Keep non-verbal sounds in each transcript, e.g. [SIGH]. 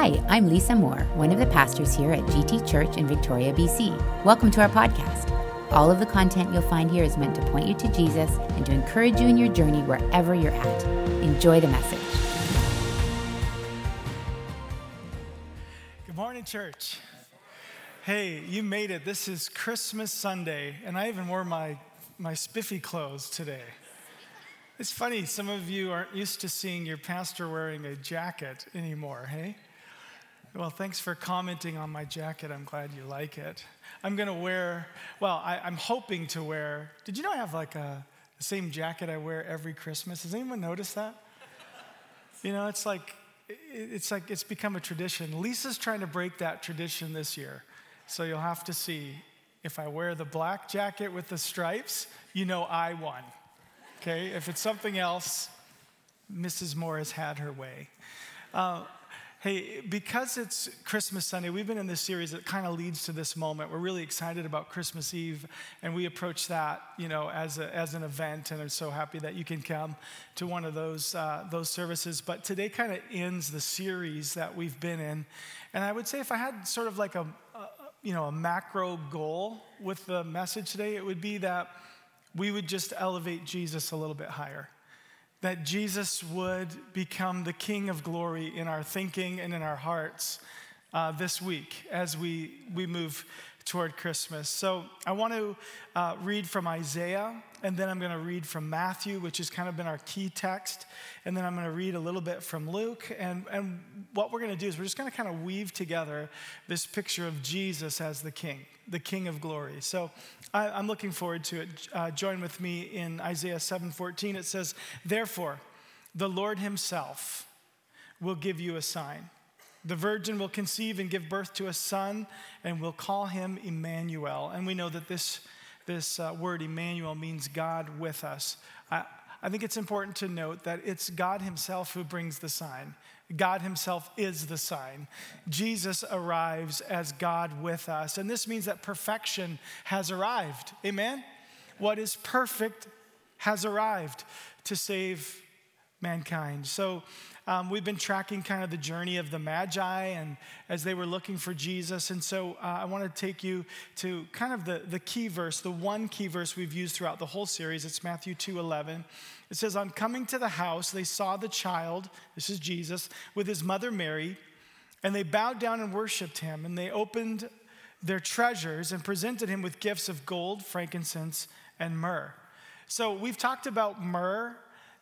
Hi, I'm Lisa Moore, one of the pastors here at GT Church in Victoria, BC. Welcome to our podcast. All of the content you'll find here is meant to point you to Jesus and to encourage you in your journey wherever you're at. Enjoy the message. Good morning, church. Hey, you made it. This is Christmas Sunday, and I even wore my, my spiffy clothes today. It's funny, some of you aren't used to seeing your pastor wearing a jacket anymore, hey? Well, thanks for commenting on my jacket. I'm glad you like it. I'm going to wear, well, I, am hoping to wear, did you know I have like a, the same jacket I wear every Christmas? Has anyone noticed that? You know, it's like, it's like it's become a tradition. Lisa's trying to break that tradition this year. So you'll have to see if I wear the black jacket with the stripes, you know I won okay? If it's something else, Mrs. Moore has had her way. Uh, hey, because it's Christmas Sunday, we've been in this series that kind of leads to this moment. We're really excited about Christmas Eve, and we approach that, you know, as, a, as an event, and I'm so happy that you can come to one of those, uh, those services. But today kind of ends the series that we've been in. And I would say if I had sort of like a, a you know, a macro goal with the message today, it would be that we would just elevate Jesus a little bit higher. That Jesus would become the King of glory in our thinking and in our hearts uh, this week as we, we move toward Christmas. So I want to uh, read from Isaiah, and then I'm going to read from Matthew, which has kind of been our key text. And then I'm going to read a little bit from Luke. And, and what we're going to do is we're just going to kind of weave together this picture of Jesus as the King, the King of glory. So I, am looking forward to it. Uh, join with me in Isaiah 7:14. It says, "Therefore, the Lord Himself will give you a sign." The virgin will conceive and give birth to a son, and we'll call him Emmanuel. And we know that this, this uh, word Emmanuel means God with us. I, I think it's important to note that it's God Himself who brings the sign. God Himself is the sign. Jesus arrives as God with us. And this means that perfection has arrived. Amen? What is perfect has arrived to save mankind. So um, we've been tracking kind of the journey of the Magi and as they were looking for Jesus. And so uh, I want to take you to kind of the, the key verse, the one key verse we've used throughout the whole series. It's Matthew 2 11. It says, On coming to the house, they saw the child, this is Jesus, with his mother Mary, and they bowed down and worshiped him. And they opened their treasures and presented him with gifts of gold, frankincense, and myrrh. So we've talked about myrrh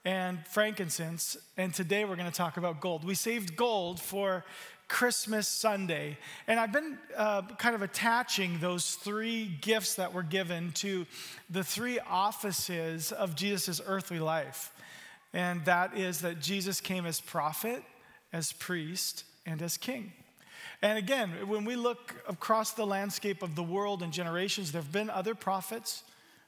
and frankincense. And today we're going to talk about gold. We saved gold for Christmas Sunday. And I've been uh, kind of attaching those three gifts that were given to the three offices of Jesus' earthly life. And that is that Jesus came as prophet, as priest, and as king. And again, when we look across the landscape of the world and generations, there have been other prophets,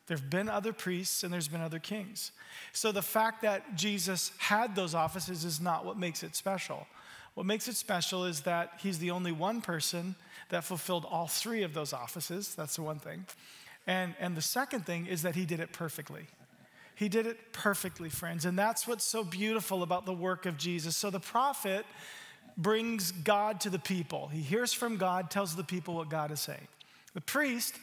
there have been other priests, and there's been other kings. So the fact that Jesus had those offices is not what makes it special. What makes it special is that he's the only one person that fulfilled all three of those offices. That's the one thing. And, and the second thing is that he did it perfectly. He did it perfectly, friends. And that's what's so beautiful about the work of Jesus. So the prophet brings God to the people. He hears from God, tells the people what God is saying. The priest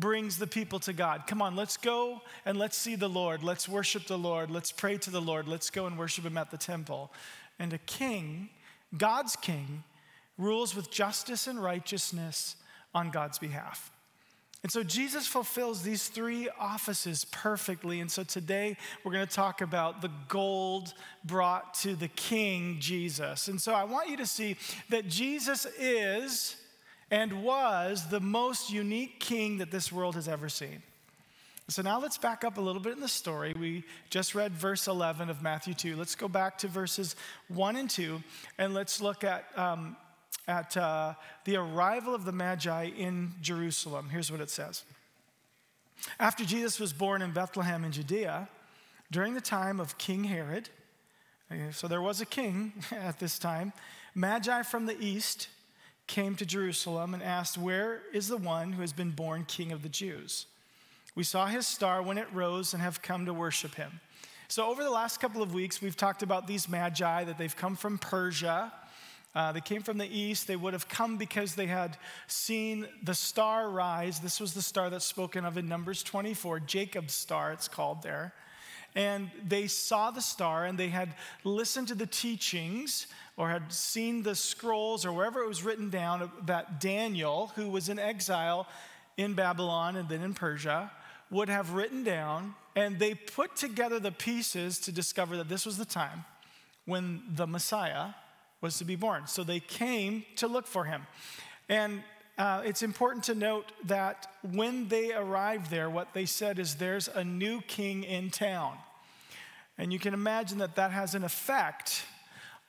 brings the people to God. Come on, let's go and let's see the Lord. Let's worship the Lord. Let's pray to the Lord. Let's go and worship Him at the temple. And a king, God's king, rules with justice and righteousness on God's behalf. And so Jesus fulfills these three offices perfectly. And so today we're going to talk about the gold brought to the King Jesus. And so I want you to see that Jesus is and was the most unique king that this world has ever seen. So now let's back up a little bit in the story. We just read verse 11 of Matthew 2. Let's go back to verses 1 and 2, and let's look at, um, at uh, the arrival of the Magi in Jerusalem. Here's what it says After Jesus was born in Bethlehem in Judea, during the time of King Herod, so there was a king [LAUGHS] at this time, Magi from the east came to Jerusalem and asked, Where is the one who has been born king of the Jews? We saw his star when it rose and have come to worship him. So, over the last couple of weeks, we've talked about these magi, that they've come from Persia. Uh, they came from the east. They would have come because they had seen the star rise. This was the star that's spoken of in Numbers 24, Jacob's star, it's called there. And they saw the star and they had listened to the teachings or had seen the scrolls or wherever it was written down that Daniel, who was in exile in Babylon and then in Persia, would have written down. And they put together the pieces to discover that this was the time when the Messiah was to be born. So they came to look for him. And uh, it's important to note that when they arrived there, what they said is, There's a new king in town. And you can imagine that that has an effect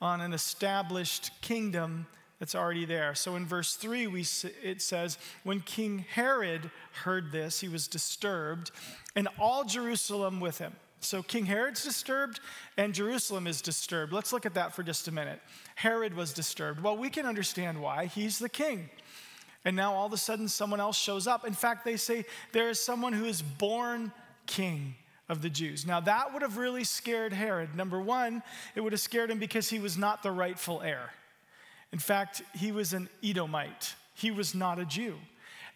on an established kingdom that's already there. So in verse 3, we, it says, When King Herod heard this, he was disturbed, and all Jerusalem with him. So King Herod's disturbed and Jerusalem is disturbed. Let's look at that for just a minute. Herod was disturbed. Well, we can understand why. He's the king. And now all of a sudden someone else shows up. In fact, they say there is someone who is born king of the Jews. Now, that would have really scared Herod. Number one, it would have scared him because he was not the rightful heir. In fact, he was an Edomite, he was not a Jew.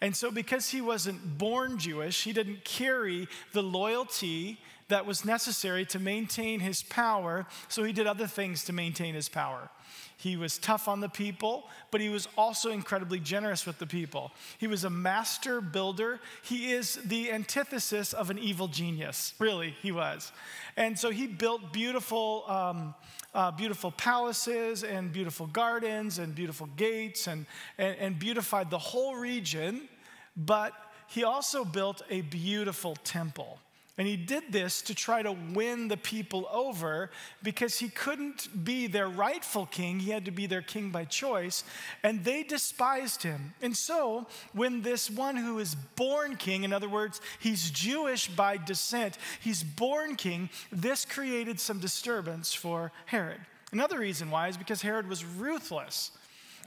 And so, because he wasn't born Jewish, he didn't carry the loyalty that was necessary to maintain his power, so he did other things to maintain his power. He was tough on the people, but he was also incredibly generous with the people. He was a master builder. He is the antithesis of an evil genius. Really, he was. And so he built beautiful, um, uh, beautiful palaces and beautiful gardens and beautiful gates and, and, and beautified the whole region. But he also built a beautiful temple. And he did this to try to win the people over because he couldn't be their rightful king. He had to be their king by choice. And they despised him. And so, when this one who is born king, in other words, he's Jewish by descent, he's born king, this created some disturbance for Herod. Another reason why is because Herod was ruthless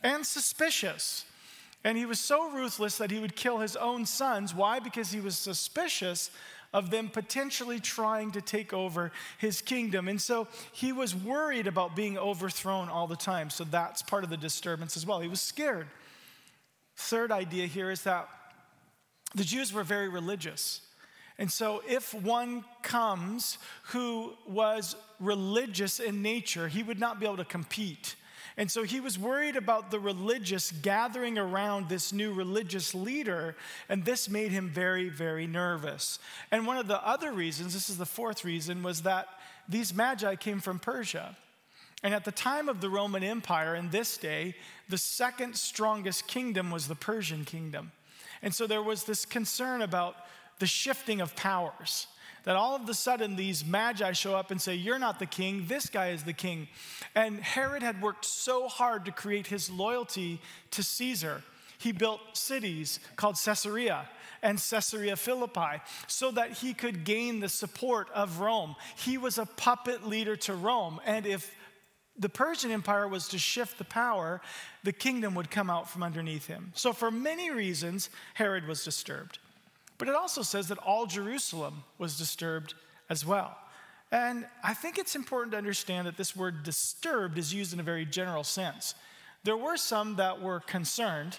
and suspicious. And he was so ruthless that he would kill his own sons. Why? Because he was suspicious of them potentially trying to take over his kingdom. And so he was worried about being overthrown all the time. So that's part of the disturbance as well. He was scared. Third idea here is that the Jews were very religious. And so, if one comes who was religious in nature, he would not be able to compete. And so he was worried about the religious gathering around this new religious leader, and this made him very, very nervous. And one of the other reasons, this is the fourth reason, was that these magi came from Persia. And at the time of the Roman Empire, in this day, the second strongest kingdom was the Persian kingdom. And so there was this concern about the shifting of powers that all of a sudden these magi show up and say, You're not the king, this guy is the king. And Herod had worked so hard to create his loyalty to Caesar. He built cities called Caesarea and Caesarea Philippi so that he could gain the support of Rome. He was a puppet leader to Rome. And if the Persian Empire was to shift the power, the kingdom would come out from underneath him. So, for many reasons, Herod was disturbed. But it also says that all Jerusalem was disturbed as well. And I think it's important to understand that this word disturbed is used in a very general sense. There were some that were concerned,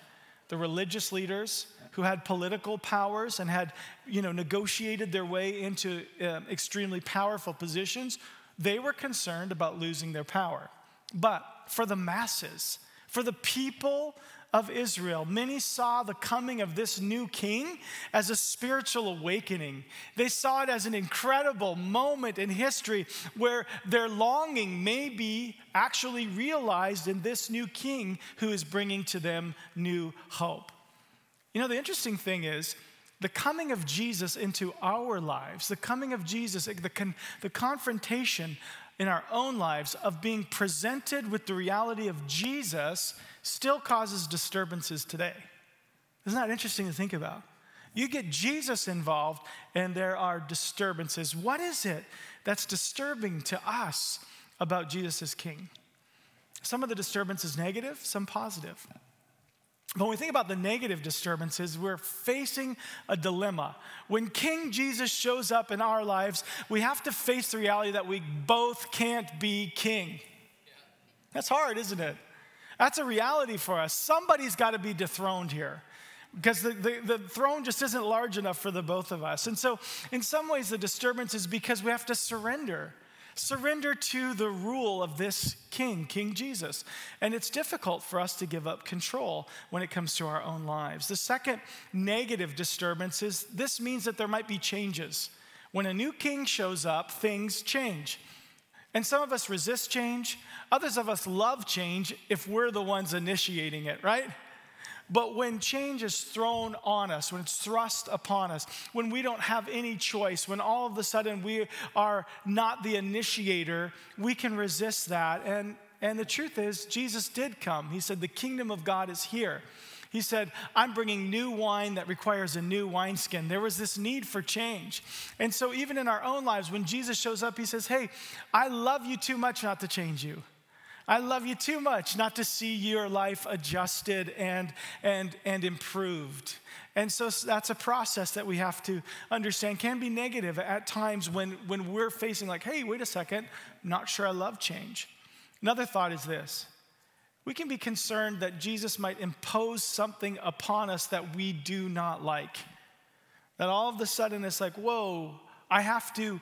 the religious leaders who had political powers and had, you know, negotiated their way into uh, extremely powerful positions. They were concerned about losing their power. But for the masses, for the people of Israel. Many saw the coming of this new king as a spiritual awakening. They saw it as an incredible moment in history where their longing may be actually realized in this new king who is bringing to them new hope. You know, the interesting thing is, the coming of Jesus into our lives, the coming of Jesus, the, con- the confrontation in our own lives of being presented with the reality of Jesus still causes disturbances today. Isn't that interesting to think about? You get Jesus involved, and there are disturbances. What is it that's disturbing to us about Jesus as King? Some of the disturbance is negative, some positive. But when we think about the negative disturbances, we're facing a dilemma. When King Jesus shows up in our lives, we have to face the reality that we both can't be king. That's hard, isn't it? That's a reality for us. Somebody's got to be dethroned here because the, the, the, throne just isn't large enough for the both of us. And so, in some ways, the disturbance is because we have to surrender. Surrender to the rule of this king, King Jesus. And it's difficult for us to give up control when it comes to our own lives. The second negative disturbance is this means that there might be changes. When a new king shows up, things change. And some of us resist change, others of us love change if we're the ones initiating it, right? But when change is thrown on us, when it's thrust upon us, when we don't have any choice, when all of a sudden we are not the initiator, we can resist that. And, and the truth is, Jesus did come. He said, The kingdom of God is here. He said, I'm bringing new wine that requires a new wineskin. There was this need for change. And so, even in our own lives, when Jesus shows up, he says, Hey, I love you too much not to change you. I love you too much not to see your life adjusted and, and, and improved. And so that's a process that we have to understand can be negative at times when, when we're facing, like, hey, wait a second, I'm not sure I love change. Another thought is this we can be concerned that Jesus might impose something upon us that we do not like. That all of a sudden it's like, whoa, I have to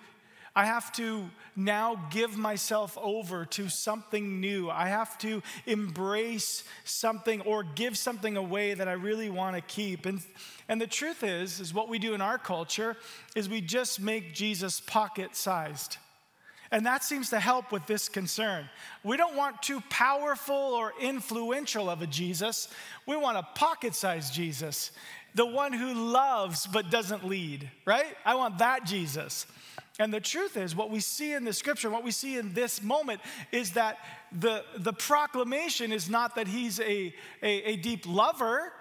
I have to now give myself over to something new. I have to embrace something or give something away that I really want to keep. And, and the truth is, is what we do in our culture is we just make Jesus pocket sized. And that seems to help with this concern. We don't want too powerful or influential of a Jesus. We want a pocket sized Jesus, the one who loves but doesn't lead, right? I want that Jesus. And the truth is, what we see in the scripture, what we see in this moment, is that the, the proclamation is not that he's a, a, a deep lover.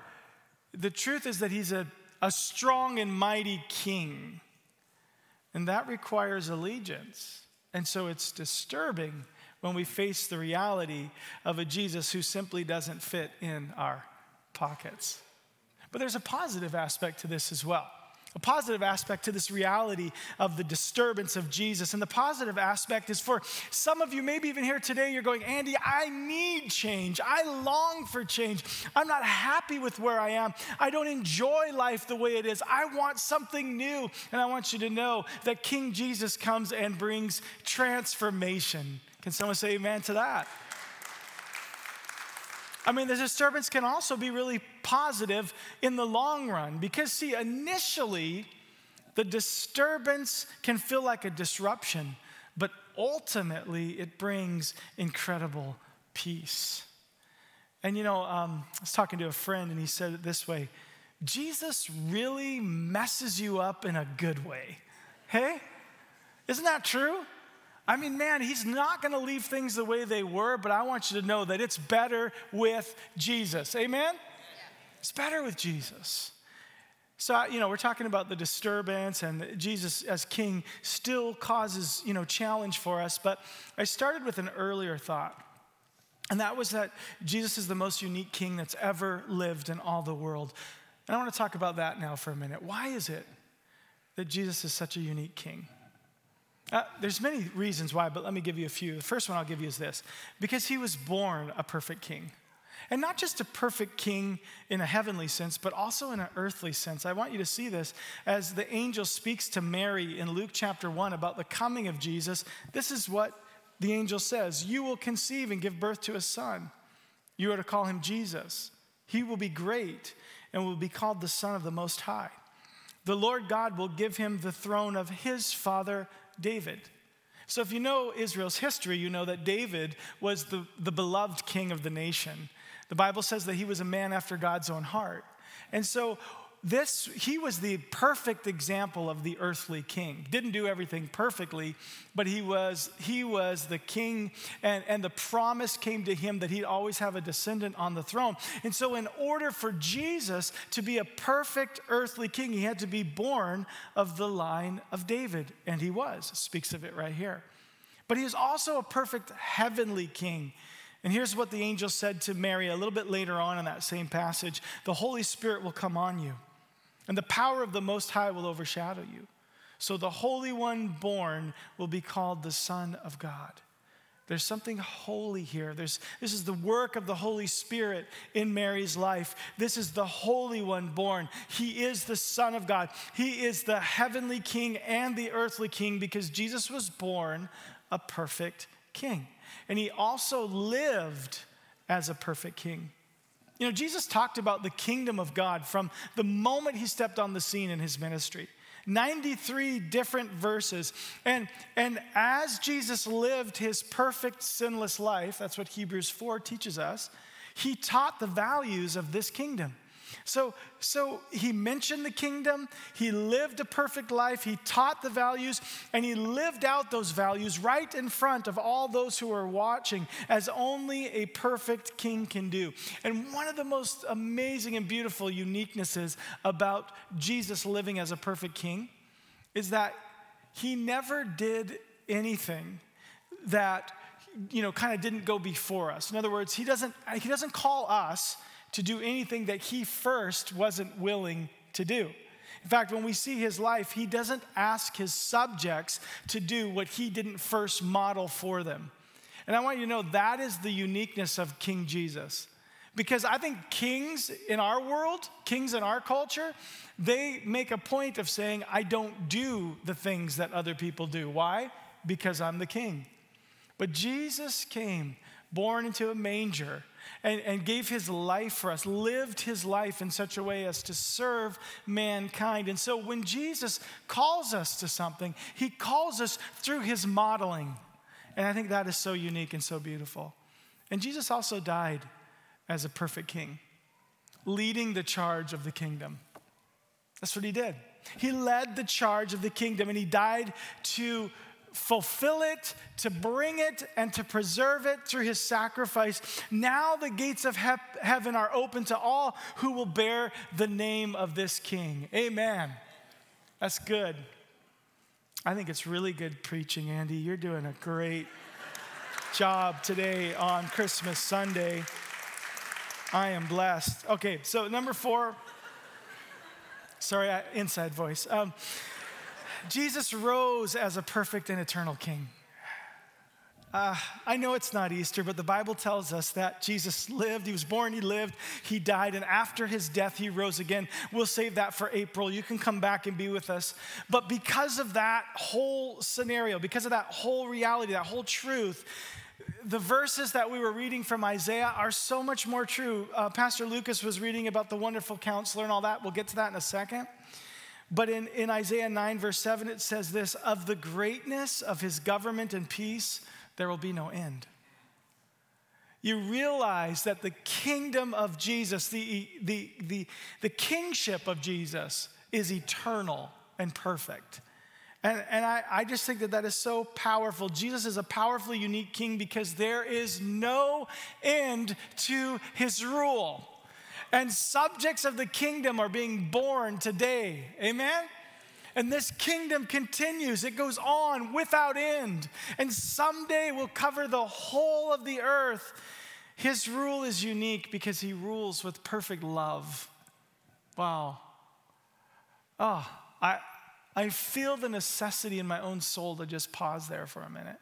The truth is that he's a, a strong and mighty king. And that requires allegiance. And so it's disturbing when we face the reality of a Jesus who simply doesn't fit in our pockets. But there's a positive aspect to this as well a positive aspect to this reality of the disturbance of Jesus. And the positive aspect is for some of you, maybe even here today, you're going, Andy, I need change. I long for change. I'm not happy with where I am. I don't enjoy life the way it is. I want something new. And I want you to know that King Jesus comes and brings transformation. Can someone say amen to that? I mean, the disturbance can also be really positive in the long run because, see, initially, the disturbance can feel like a disruption, but ultimately, it brings incredible peace. And you know, um, I was talking to a friend, and he said it this way Jesus really messes you up in a good way. Hey? Isn't that true? I mean, man, he's not going to leave things the way they were, but I want you to know that it's better with Jesus. Amen? Yeah. It's better with Jesus. So, you know, we're talking about the disturbance and Jesus as king still causes, you know, challenge for us. But I started with an earlier thought, and that was that Jesus is the most unique king that's ever lived in all the world. And I want to talk about that now for a minute. Why is it that Jesus is such a unique king? Uh, there's many reasons why, but let me give you a few. The first one I'll give you is this because he was born a perfect king. And not just a perfect king in a heavenly sense, but also in an earthly sense. I want you to see this as the angel speaks to Mary in Luke chapter 1 about the coming of Jesus. This is what the angel says You will conceive and give birth to a son. You are to call him Jesus. He will be great and will be called the Son of the Most High. The Lord God will give him the throne of his father David. So, if you know Israel's history, you know that David was the, the beloved king of the nation. The Bible says that he was a man after God's own heart. And so, this he was the perfect example of the earthly king. Didn't do everything perfectly but he was he was the king and, and the promise came to him that he'd always have a descendant on the throne. And so in order for jesus to be a perfect earthly king he had to be born of the line of david and he was. Speaks of it right here. But he was also a perfect heavenly king. And here's what the angel said to Mary a little bit later on in that same passage. The Holy Spirit will come on you, and the power of the Most High will overshadow you. So the Holy One born will be called the Son of God. There's something holy here. There's, this is the work of the Holy Spirit in Mary's life. This is the Holy One born. He is the Son of God. He is the heavenly King and the earthly King because Jesus was born a perfect King. And he also lived as a perfect King. You know, Jesus talked about the kingdom of God from the moment he stepped on the scene in his ministry. 93 different verses. And, and as Jesus lived his perfect, sinless life, that's what Hebrews 4 teaches us, he taught the values of this kingdom. So, so he mentioned the kingdom, he lived a perfect life, he taught the values, and he lived out those values right in front of all those who are watching, as only a perfect king can do. And one of the most amazing and beautiful uniquenesses about Jesus living as a perfect king is that he never did anything that you know kind of didn't go before us. In other words he doesn't he doesn't call us to do anything that he first wasn't willing to do. In fact, when we see his life, he doesn't ask his subjects to do what he didn't first model for them. And I want you to know that is the uniqueness of King Jesus. Because I think kings in our world, kings in our culture, they make a point of saying, I don't do the things that other people do. Why? Because I'm the king. But Jesus came, born into a manger and, and gave his life for us, lived his life in such a way as to serve mankind. And so when Jesus calls us to something, he calls us through his modeling. And I think that is so unique and so beautiful. And Jesus also died as a perfect king, leading the charge of the kingdom. That's what he did. He led the charge of the kingdom and he died to fulfill it, to bring it, and to preserve it through his sacrifice. Now the gates of he- heaven are open to all who will bear the name of this king. Amen. That's good. I think it's really good preaching, Andy. You're doing a great job today on Christmas Sunday. I am blessed. Okay, so number four. Sorry, inside voice. Um, Jesus rose as a perfect and eternal king. Uh, I know it's not Easter, but the Bible tells us that Jesus lived. He was born, he lived, he died, and after his death, he rose again. We'll save that for April. You can come back and be with us. But because of that whole scenario, because of that whole reality, that whole truth, the verses that we were reading from Isaiah are so much more true. Uh, Pastor Lucas was reading about the wonderful counselor and all that. We'll get to that in a second. But in, in Isaiah 9, verse 7, it says this Of the greatness of his government and peace, there will be no end. You realize that the kingdom of Jesus, the, the, the, the kingship of Jesus, is eternal and perfect. And, and I, I just think that that is so powerful. Jesus is a powerfully unique king because there is no end to his rule and subjects of the kingdom are being born today. Amen? And this kingdom continues, it goes on without end. And someday will cover the whole of the earth. His rule is unique because he rules with perfect love. Wow. Oh, I, I feel the necessity in my own soul to just pause there for a minute.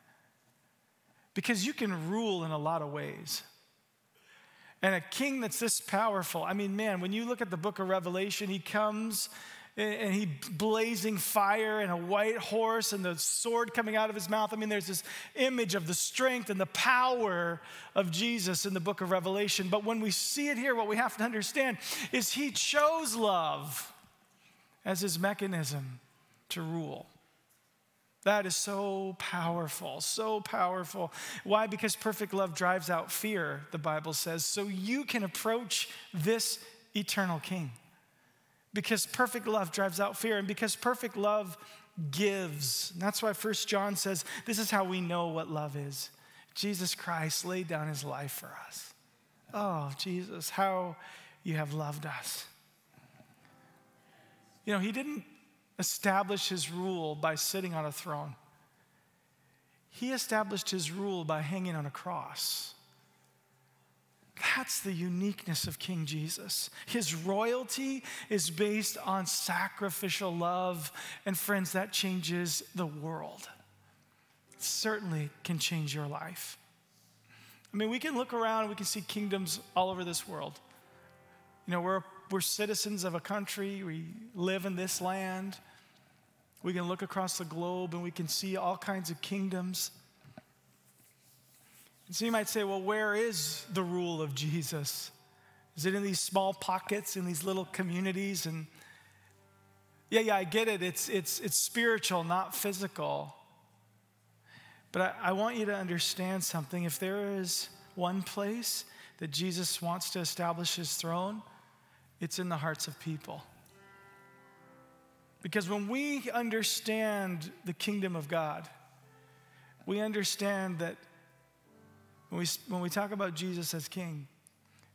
Because you can rule in a lot of ways. And a king that's this powerful, I mean, man, when you look at the book of Revelation, he comes and he blazing fire and a white horse and the sword coming out of his mouth. I mean, there's this image of the strength and the power of Jesus in the book of Revelation. But when we see it here, what we have to understand is he chose love as his mechanism to rule. That is so powerful, so powerful. Why? Because perfect love drives out fear, the Bible says, so you can approach this eternal King. Because perfect love drives out fear, and because perfect love gives. And that's why First John says, This is how we know what love is. Jesus Christ laid down his life for us. Oh, Jesus, how you have loved us. You know, he didn't established his rule by sitting on a throne. He established his rule by hanging on a cross. That's the uniqueness of King Jesus. His royalty is based on sacrificial love. And friends, that changes the world. It certainly can change your life. I mean, we can look around we can see kingdoms all over this world. You know, we're, we're citizens of a country, we live in this land. We can look across the globe and we can see all kinds of kingdoms. And so you might say, well, where is the rule of Jesus? Is it in these small pockets, in these little communities? And yeah, yeah, I get it. It's, it's, it's spiritual, not physical. But I, I want you to understand something. If there is one place that Jesus wants to establish his throne, it's in the hearts of people. Because when we understand the kingdom of God, we understand that when we, when we talk about Jesus as king,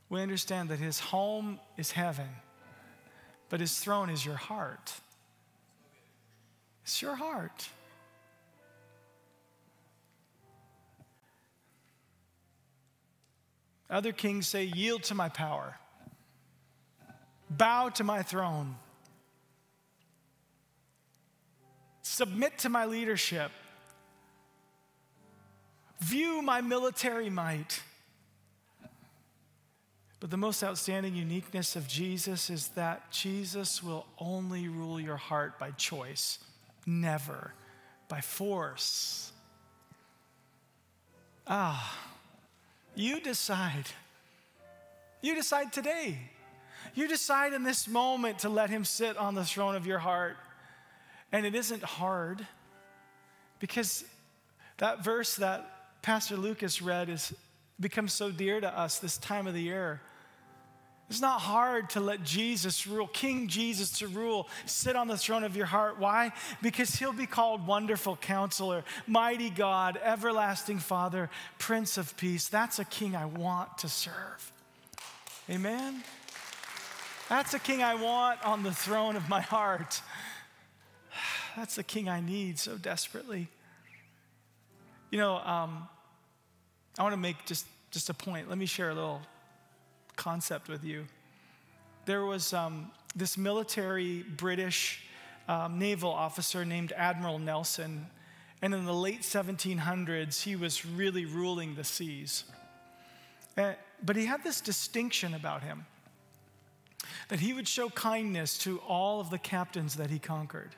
we understand that his home is heaven, but his throne is your heart. It's your heart. Other kings say, Yield to my power, bow to my throne, submit to my leadership, view my military might. But the most outstanding uniqueness of Jesus is that Jesus will only rule your heart by choice, never by force. Ah, you decide. You decide today. You decide in this moment to let Him sit on the throne of your heart. And it isn't hard because that verse that Pastor Lucas read is becomes so dear to us this time of the year. It's not hard to let Jesus rule, King Jesus to rule, sit on the throne of your heart. Why? Because he'll be called Wonderful Counselor, Mighty God, Everlasting Father, Prince of Peace. That's a king I want to serve. Amen? That's a king I want on the throne of my heart. That's the king I need so desperately. You know, um, I want to make just, just a point. Let me share a little concept with you. There was um, this military British um, naval officer named Admiral Nelson, and in the late 1700s, he was really ruling the seas. Uh, but he had this distinction about him that he would show kindness to all of the captains that he conquered.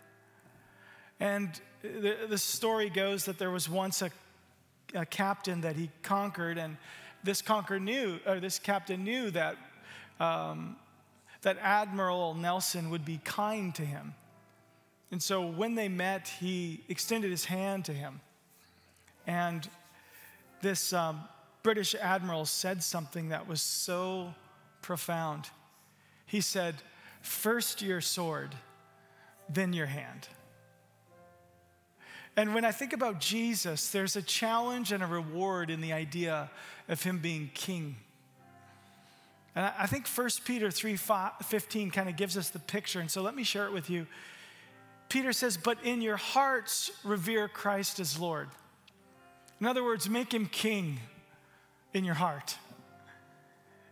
And the, the story goes that there was once a, a captain that he conquered, and this conqueror knew, or this captain knew that, um, that Admiral Nelson would be kind to him. And so when they met, he extended his hand to him. And this um, British admiral said something that was so profound. He said, First your sword, then your hand. And when I think about Jesus, there's a challenge and a reward in the idea of him being king. And I think 1 Peter 3 15 kind of gives us the picture. And so let me share it with you. Peter says, But in your hearts, revere Christ as Lord. In other words, make him king in your heart.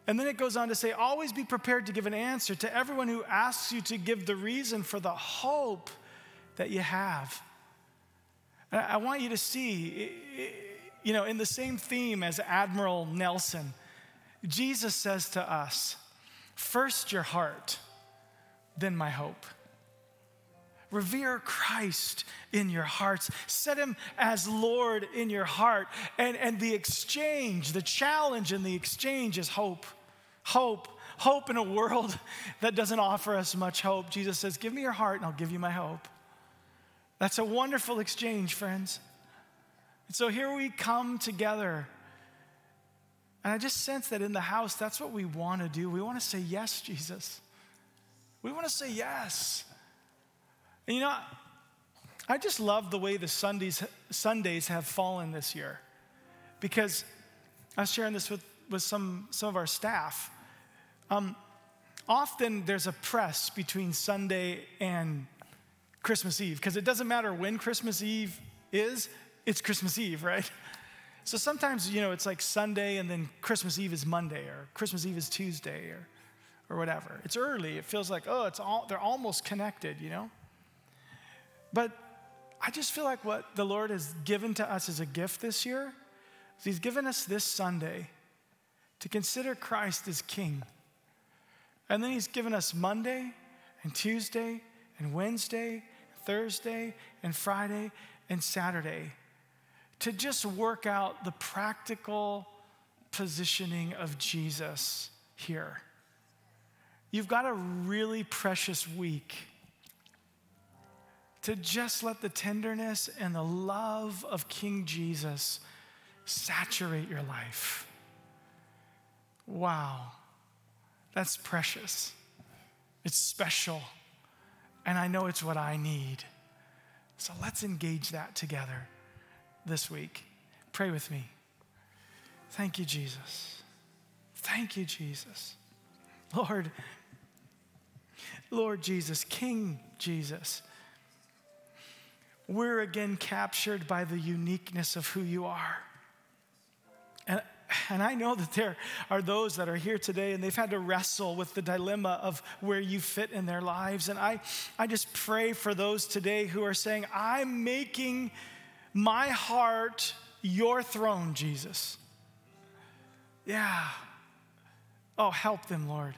And then it goes on to say, Always be prepared to give an answer to everyone who asks you to give the reason for the hope that you have. I want you to see, you know, in the same theme as Admiral Nelson, Jesus says to us, first your heart, then my hope. Revere Christ in your hearts. Set him as Lord in your heart. And, and the exchange, the challenge in the exchange is hope. Hope. Hope in a world [LAUGHS] that doesn't offer us much hope. Jesus says, Give me your heart and I'll give you my hope. That's a wonderful exchange, friends. And so here we come together. And I just sense that in the house, that's what we want to do. We want to say, Yes, Jesus. We want to say yes. And you know, I just love the way the Sundays, Sundays have fallen this year because I was sharing this with, with some, some of our staff. Um, often there's a press between Sunday and Christmas Eve because it doesn't matter when Christmas Eve is, it's Christmas Eve, right? So sometimes, you know, it's like Sunday and then Christmas Eve is Monday or Christmas Eve is Tuesday or, or whatever. It's early. It feels like, oh, it's all, they're almost connected, you know? But I just feel like what the Lord has given to us as a gift this year is He's given us this Sunday to consider Christ as King. And then He's given us Monday and Tuesday and Wednesday, Thursday and Friday and Saturday to just work out the practical positioning of Jesus here. You've got a really precious week to just let the tenderness and the love of King Jesus saturate your life. Wow, that's precious. It's special. And I know it's what I need. So let's engage that together this week. Pray with me. Thank you, Jesus. Thank you, Jesus. Lord, Lord Jesus, King Jesus, we're again captured by the uniqueness of who you are. And, and I know that there are those that are here today and they've had to wrestle with the dilemma of where you fit in their lives. And I, I just pray for those today who are saying, I'm making my heart your throne, Jesus. Yeah. Oh, help them, Lord.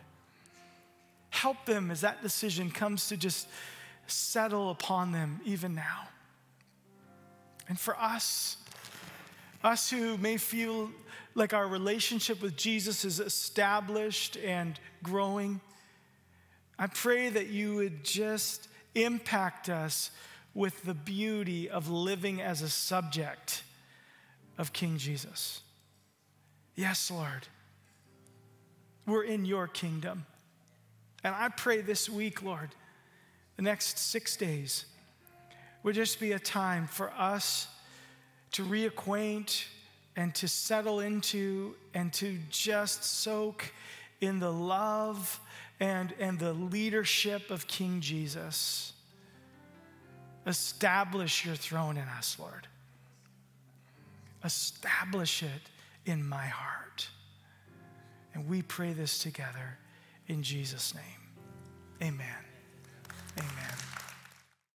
Help them as that decision comes to just settle upon them even now. And for us, us who may feel like our relationship with Jesus is established and growing, I pray that you would just impact us with the beauty of living as a subject of King Jesus. Yes, Lord, we're in your kingdom. And I pray this week, Lord, the next six days would just be a time for us to reacquaint and to settle into and to just soak in the love and, and the leadership of King Jesus. Establish your throne in us, Lord. Establish it in my heart. And we pray this together in Jesus' name. Amen. Amen.